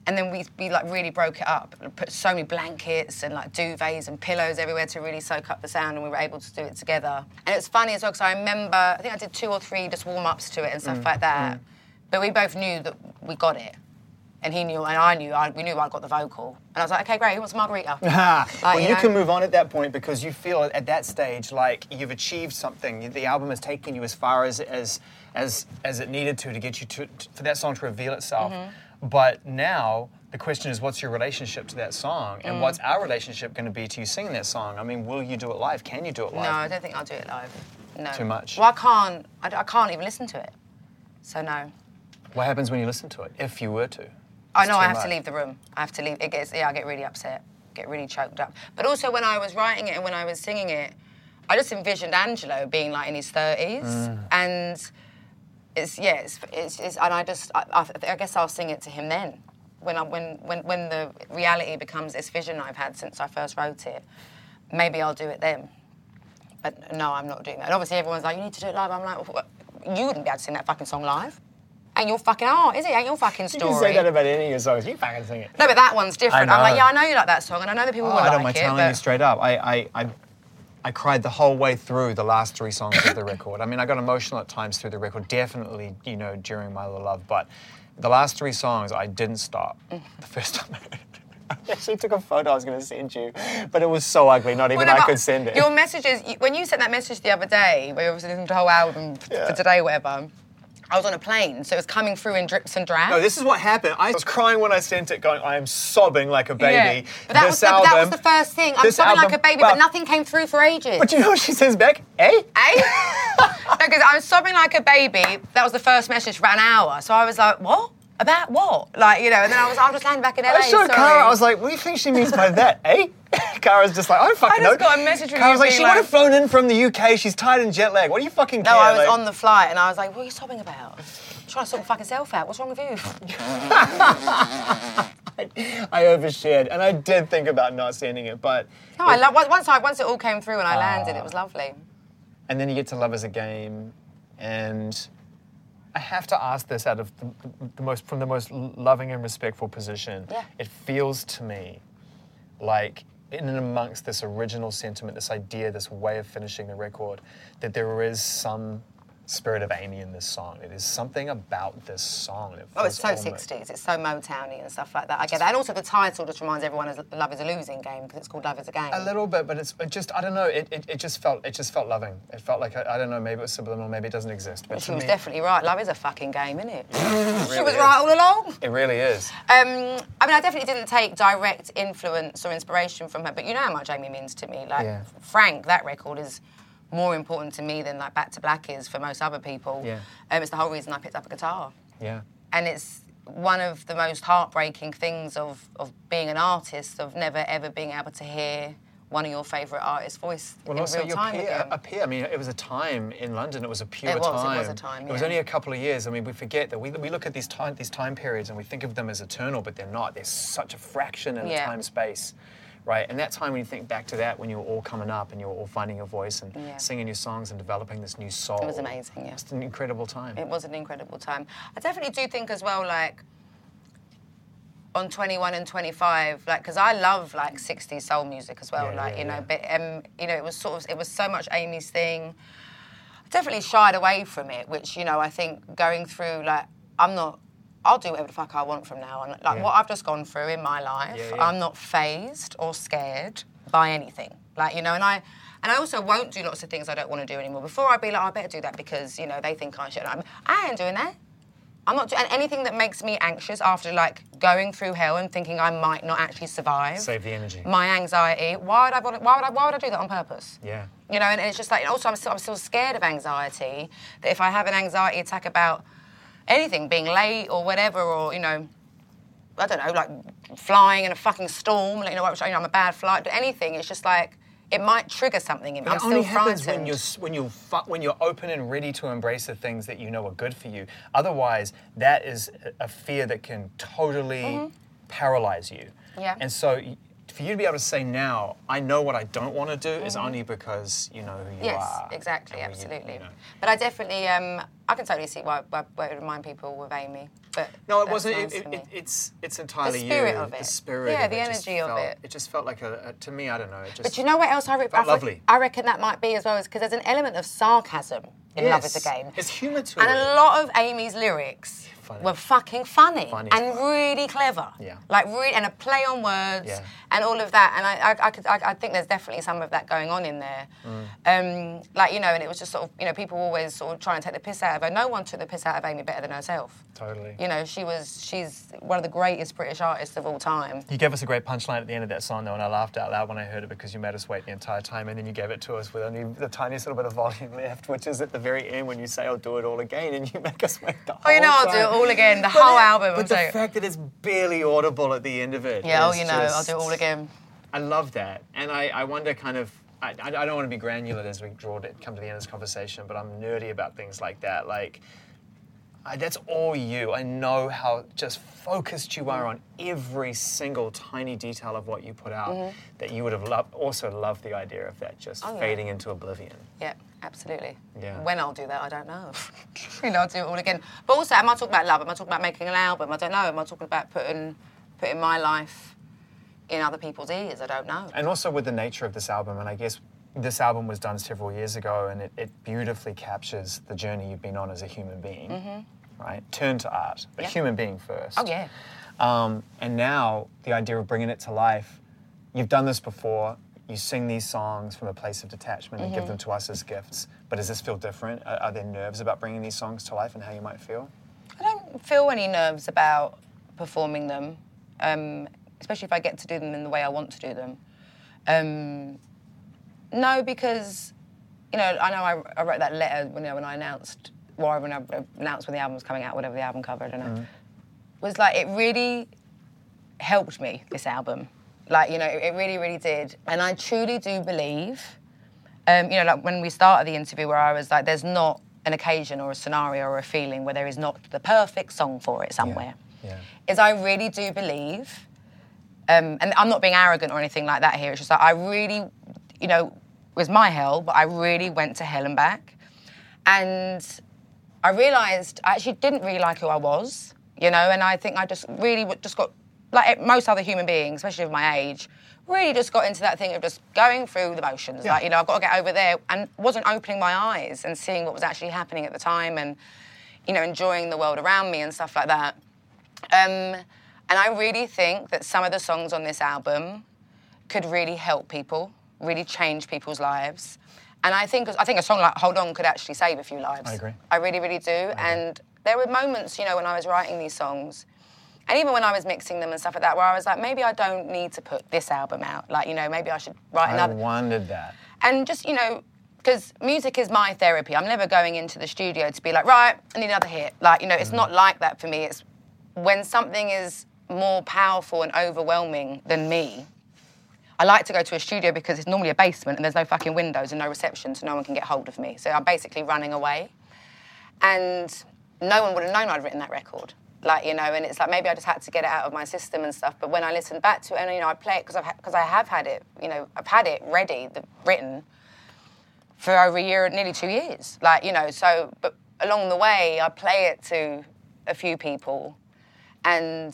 And then we, we like really broke it up, put so many blankets and like duvets and pillows everywhere to really soak up the sound, and we were able to do it together. And it's funny as well because I remember I think I did two or three just warm ups to it and stuff Mm, like that. But we both knew that we got it, and he knew and I knew. I, we knew I got the vocal, and I was like, okay, great. Who wants a margarita? well, you know? can move on at that point because you feel at that stage like you've achieved something. The album has taken you as far as as as as it needed to to get you to, to- for that song to reveal itself. Mm-hmm. But now the question is, what's your relationship to that song, and Mm. what's our relationship going to be to you singing that song? I mean, will you do it live? Can you do it live? No. I don't think I'll do it live. No. Too much? Well, I can't. I, I can't even listen to it. So no. What happens when you listen to it, if you were to? I know I have to leave the room. I have to leave. It gets yeah, I get really upset, get really choked up. But also when I was writing it and when I was singing it, I just envisioned Angelo being like in his thirties, Mm. and it's yeah, it's, it's, it's and I just I, I, I guess I'll sing it to him then. When I when when when the reality becomes this vision I've had since I first wrote it, maybe I'll do it then. But no, I'm not doing that. And obviously everyone's like, you need to do it live. I'm like, "What? you wouldn't be able to sing that fucking song live. Ain't your fucking art, is it? Ain't your fucking story. You story. can say that about any of your songs. You fucking sing it. No, but that one's different. I I'm like, yeah, I know you like that song, and I know that people Oh, will I don't like mind it. telling but you straight up. I, I, I, I cried the whole way through the last three songs of the record. I mean, I got emotional at times through the record, definitely, you know, during My Little Love. But the last three songs, I didn't stop. The first time I heard it. I actually took a photo I was going to send you, but it was so ugly, not even Well, no, I could send it. Your messages, you- when you sent that message the other day, where you was listening to the whole album Yeah. for today, whatever, I was on a plane, so it was coming through in drips and drabs. No, this is what happened. I was crying when I sent it, going, I am sobbing like a baby. Yeah. But that, this was the, album, that was the first thing. I'm sobbing like a baby, well, but nothing came through for ages. But you know what she says back? Eh? Eh? Because I was sobbing like a baby. That was the first message for an hour. So I was like, what? About what? Like, you know, and then I was, I was landing back in LA. I showed. Cara, I was like, what do you think she means by that, eh? Cara's just like, I don't fucking I just know. got a message from Cara you was like, she like- would have flown in from the UK, she's tired and jet lag. What do you fucking No, care? I was like- on the flight and I was like, what are you sobbing about? I'm trying to sort my fucking self out. What's wrong with you? I overshared, and I did think about not sending it, but. No, I love, once, I, once it all came through and I landed, it was ah. lovely. And then you get to Love Is a Game, and I have to ask this out of the, the most from the most loving and respectful position. Yeah. It feels to me like in and amongst this original sentiment, this idea, this way of finishing the record, that there is some spirit of Amy in this song. It is something about this song. that Oh, it's so almost- 60s. It's so Motowny and stuff like that. I get that. And also the title just reminds everyone as Love is a losing game because it's called Love is a Game. A little bit, but it's it just I don't know. It, it, it just felt it just felt loving. It felt like I, I don't know. Maybe it was subliminal. Maybe it doesn't exist. But She was me, definitely right. Love is a fucking game, isn't it? she really was is. right all along. it really is. Um, I mean, I definitely didn't take direct influence or inspiration from her, but you know how much Amy means to me. Like Yeah. Frank, that record is more important to me than like Back to Black is for most other people. Yeah. Um, it's the whole reason I picked up a guitar, Yeah. and it's one of the most heartbreaking things of of being an artist of never ever being able to hear one of your favourite artists' voice Well, in also real your time peer, again. a peer. I mean, it was a time in London. It was a pure It was, it time. was a time, It was only a couple of years. I mean, we forget that we, we look at these time these time periods and we think of them as eternal, but they're not. There's such a fraction in Yeah. time space, right? And that time when you think back to that, when you were all coming up and you were all finding your voice and Yeah. singing your songs and developing this new soul. It was amazing, yeah. It's an incredible time. It was an incredible time. I definitely do think as well, like on 21 and 25, like because I love like 60s soul music as well, Yeah, like yeah, you know, but um, you know, it was sort of it was so much Amy's thing. I definitely shied away from it, which you know I think going through like I'm not. I'll do whatever the fuck I want from now on. Like Yeah. what I've just gone through in my life, Yeah, yeah. I'm not phased or scared by anything. Like you know, and I and I also won't do lots of things I don't want to do anymore. Before I'd be like, oh, I better do that because you know they think I should. I'm, I ain't doing that. I'm not doing anything that makes me anxious after like going through hell and thinking I might not actually survive. Save the energy. My anxiety. Why would I? want- Why would I? Why would I do that on purpose? yeah. You know, and, and it's just like also I'm still, I'm still scared of anxiety. That if I have an anxiety attack about anything, being late or whatever, or you know, I don't know, like flying in a fucking storm, like, you know, which, you know, I'm a bad flight, but anything, it's just like it might trigger something in me. But I'm it only still happens frightened. when you're when you're when you're open and ready to embrace the things that you know are good for you. Otherwise, that is a- fear that can totally Mm-hmm. paralyze you. Yeah. And so for you to be able to say now, I know what I don't want to do, is Mm-hmm. only because you know who you Yes, are. exactly, and where you- absolutely. you know. But I definitely, um, I can totally see why, why, why it would remind people with Amy. But No, it wasn't. It, it, it, it's it's entirely spirit you. of The spirit. Yeah, of the it energy of felt- it. It just felt like a, a to me. I don't know. It just. But you know what else I, re- I, lovely. I reckon that might be as well, is because there's an element of sarcasm in Love Is Yes. the Game. It's humour to And it. a lot of Amy's lyrics Funny. were fucking funny, Funny and really clever. Yeah. Like really, and a play on words Yeah. and all of that. And I, I, I, could, I, I think there's definitely some of that going on in there. Mm. Um, like you know, and it was just sort of you know people always sort of try and take the piss out of her. No one took the piss out of Amy better than herself. Totally. You know, she was she's one of the greatest British artists of all time. You gave us a great punchline at the end of that song, though, and I laughed out loud when I heard it because you made us wait the entire time, and then you gave it to us with only the tiniest little bit of volume left, which is at the very end when you say, "I'll do it all again," and you make us wait the whole Oh, you know, I'll do it all again, the But whole it- album, But I'm the saying- fact that it's barely audible at the end of it. Yeah, oh, you know, I'll do it all again. I love that, and I, I wonder kind of. I, I I don't want to be granular as we draw to come to the end of this conversation, but I'm nerdy about things like that. Like, That's all you. I know how just focused you are on every single tiny detail of what you put out. That you would have loved, also loved the idea of that just Mm-hmm. Oh, yeah. fading into oblivion. Yeah, absolutely. Yeah. When I'll do that, I don't know. you know, I'll do it all again. But also, am I talking about love? Am I talking about making an album? I don't know. Am I talking about putting putting my life in other people's ears? I don't know. And also with the nature of this album, and I guess this album was done several years ago, and it, it beautifully captures the journey you've been on as a human being, right? Turn to art, but Yeah. human being first. Oh yeah. Um, and now the idea of bringing it to life, you've done this before. You sing these songs from a place of detachment and give them to us as gifts. But does this feel different? Are, are there nerves about bringing these songs to life and how you might feel? I don't feel any nerves about performing them, um, especially if I get to do them in the way I want to do them. Um, no, because you know I know I, I wrote that letter when, you know, when I announced, well, when I announced when the album was coming out, whatever the album cover, I don't know. Was like it really helped me this album, like you know it, it really really did, and I truly do believe um, you know, like when we started the interview, where I was like, "There's not an occasion or a scenario or a feeling where there is not the perfect song for it somewhere." Yeah. Is I really do believe, um, and I'm not being arrogant or anything like that here. It's just like I really, you know, it was my hell, but I really went to hell and back, and I realised I actually didn't really like who I was, you know, and I think I just really just got like most other human beings, especially of my age, really just got into that thing of just going through the motions. Yeah. Like, you know, I've got to get over there and wasn't opening my eyes and seeing what was actually happening at the time and, you know, enjoying the world around me and stuff like that. Um, and I really think that some of the songs on this album could really help people, really change people's lives. And I think I think a song like Hold On could actually save a few lives. I agree. I really, really do. And there were moments, you know, when I was writing these songs, and even when I was mixing them and stuff like that, where I was like, maybe I don't need to put this album out. Like, you know, maybe I should write another. I wondered that. And just, you know, because music is my therapy. I'm never going into the studio to be like, right, I need another hit. Like, you know, it's mm. not like that for me. It's when something is more powerful and overwhelming than me. I like to go to a studio because it's normally a basement and there's no fucking windows and no reception, so no one can get hold of me. So I'm basically running away. And no one would have known I'd written that record. Like, you know, and it's like maybe I just had to get it out of my system and stuff. But when I listened back to it, and, you know, I play it because because I have had it, you know, I've had it ready, the, written for over a year, nearly two years. Like, you know, so, but along the way, I play it to a few people. And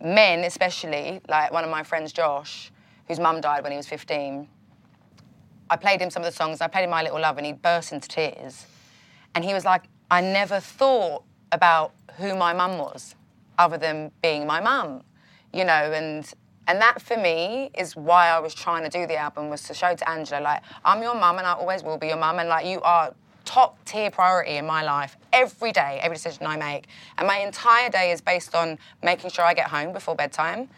men, especially, like one of my friends, Josh, whose mum died when he was 15, I played him some of the songs. I played him My Little Love, and he burst into tears. And he was like, I never thought about who my mum was, other than being my mum, you know. And and that for me is why I was trying to do the album was to show to Angelo like I'm your mum and I always will be your mum, and like you are top tier priority in my life every day, every decision I make. And my entire day is based on making sure I get home before bedtime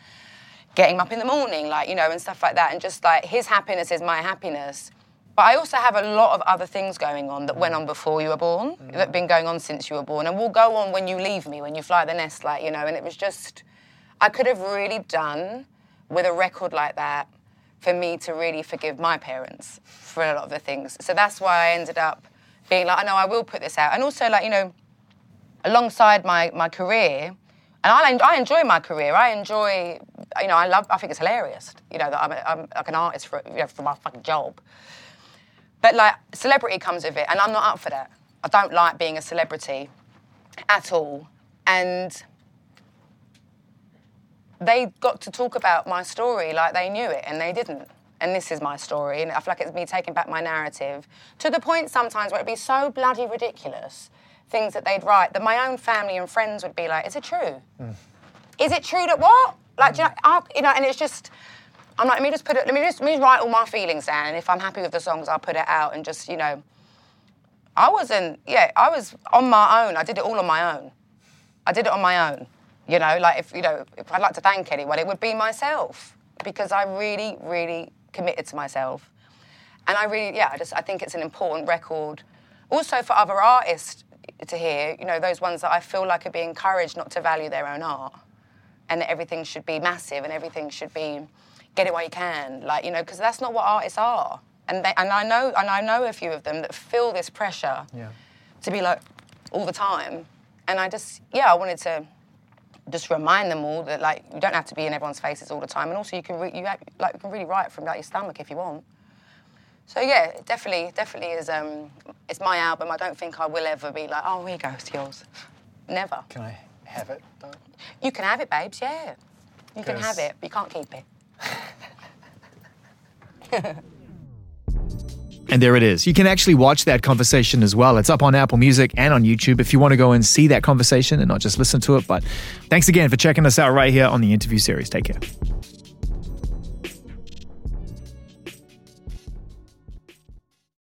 getting up in the morning, like, you know, and stuff like that. And just like his happiness is my happiness. But I also have a lot of other things going on that went on before you were born, mm. that have been going on since you were born, and will go on when you leave me, when you fly the nest, like, you know. And it was just, I could have really done with a record like that for me to really forgive my parents for a lot of the things. So that's why I ended up being like, I know I will put this out. And also, like, you know, alongside my, my career, And I, I enjoy my career. I enjoy, you know, I love. I think it's hilarious. You know that I'm, I'm like an artist for you know for my fucking job. But like celebrity comes with it, and I'm not up for that. I don't like being a celebrity at all. And they got to talk about my story like they knew it, and they didn't. And this is my story, and I feel like it's me taking back my narrative to the point sometimes where it'd be so bloody ridiculous things that they'd write that my own family and friends would be like, "Is it true? Mm. Is it true that what? Like, you, know, you know?" And it's just, I'm like, let me just put it, let me just, let me write all my feelings down, and if I'm happy with the songs, I'll put it out and just, you know. I wasn't, yeah, I was on my own. I did it all on my own. I did it on my own. You know, like if you know, if I'd like to thank anyone, it would be myself because I really, really committed to myself, and I really, yeah, I just I think it's an important record, also for other artists to hear. You know, those ones that I feel like are being encouraged not to value their own art, and that everything should be massive and everything should be get it while you can, like you know, because that's not what artists are. And they, and I know and I know a few of them that feel this pressure yeah. to be like all the time, and I just yeah, I wanted to just remind them all that like you don't have to be in everyone's faces all the time, and also you can re- you have, like you can really write from like your stomach if you want. So yeah, definitely, definitely is. Um, it's my album. I don't think I will ever be like, oh, here you go, it's yours. Never. Can I have it though? You can have it, babes. Yeah, you can have it, but you can't keep it. And there it is. You can actually watch that conversation as well. It's up on Apple Music and on YouTube if you want to go and see that conversation and not just listen to it. But thanks again for checking us out right here on the interview series. Take care.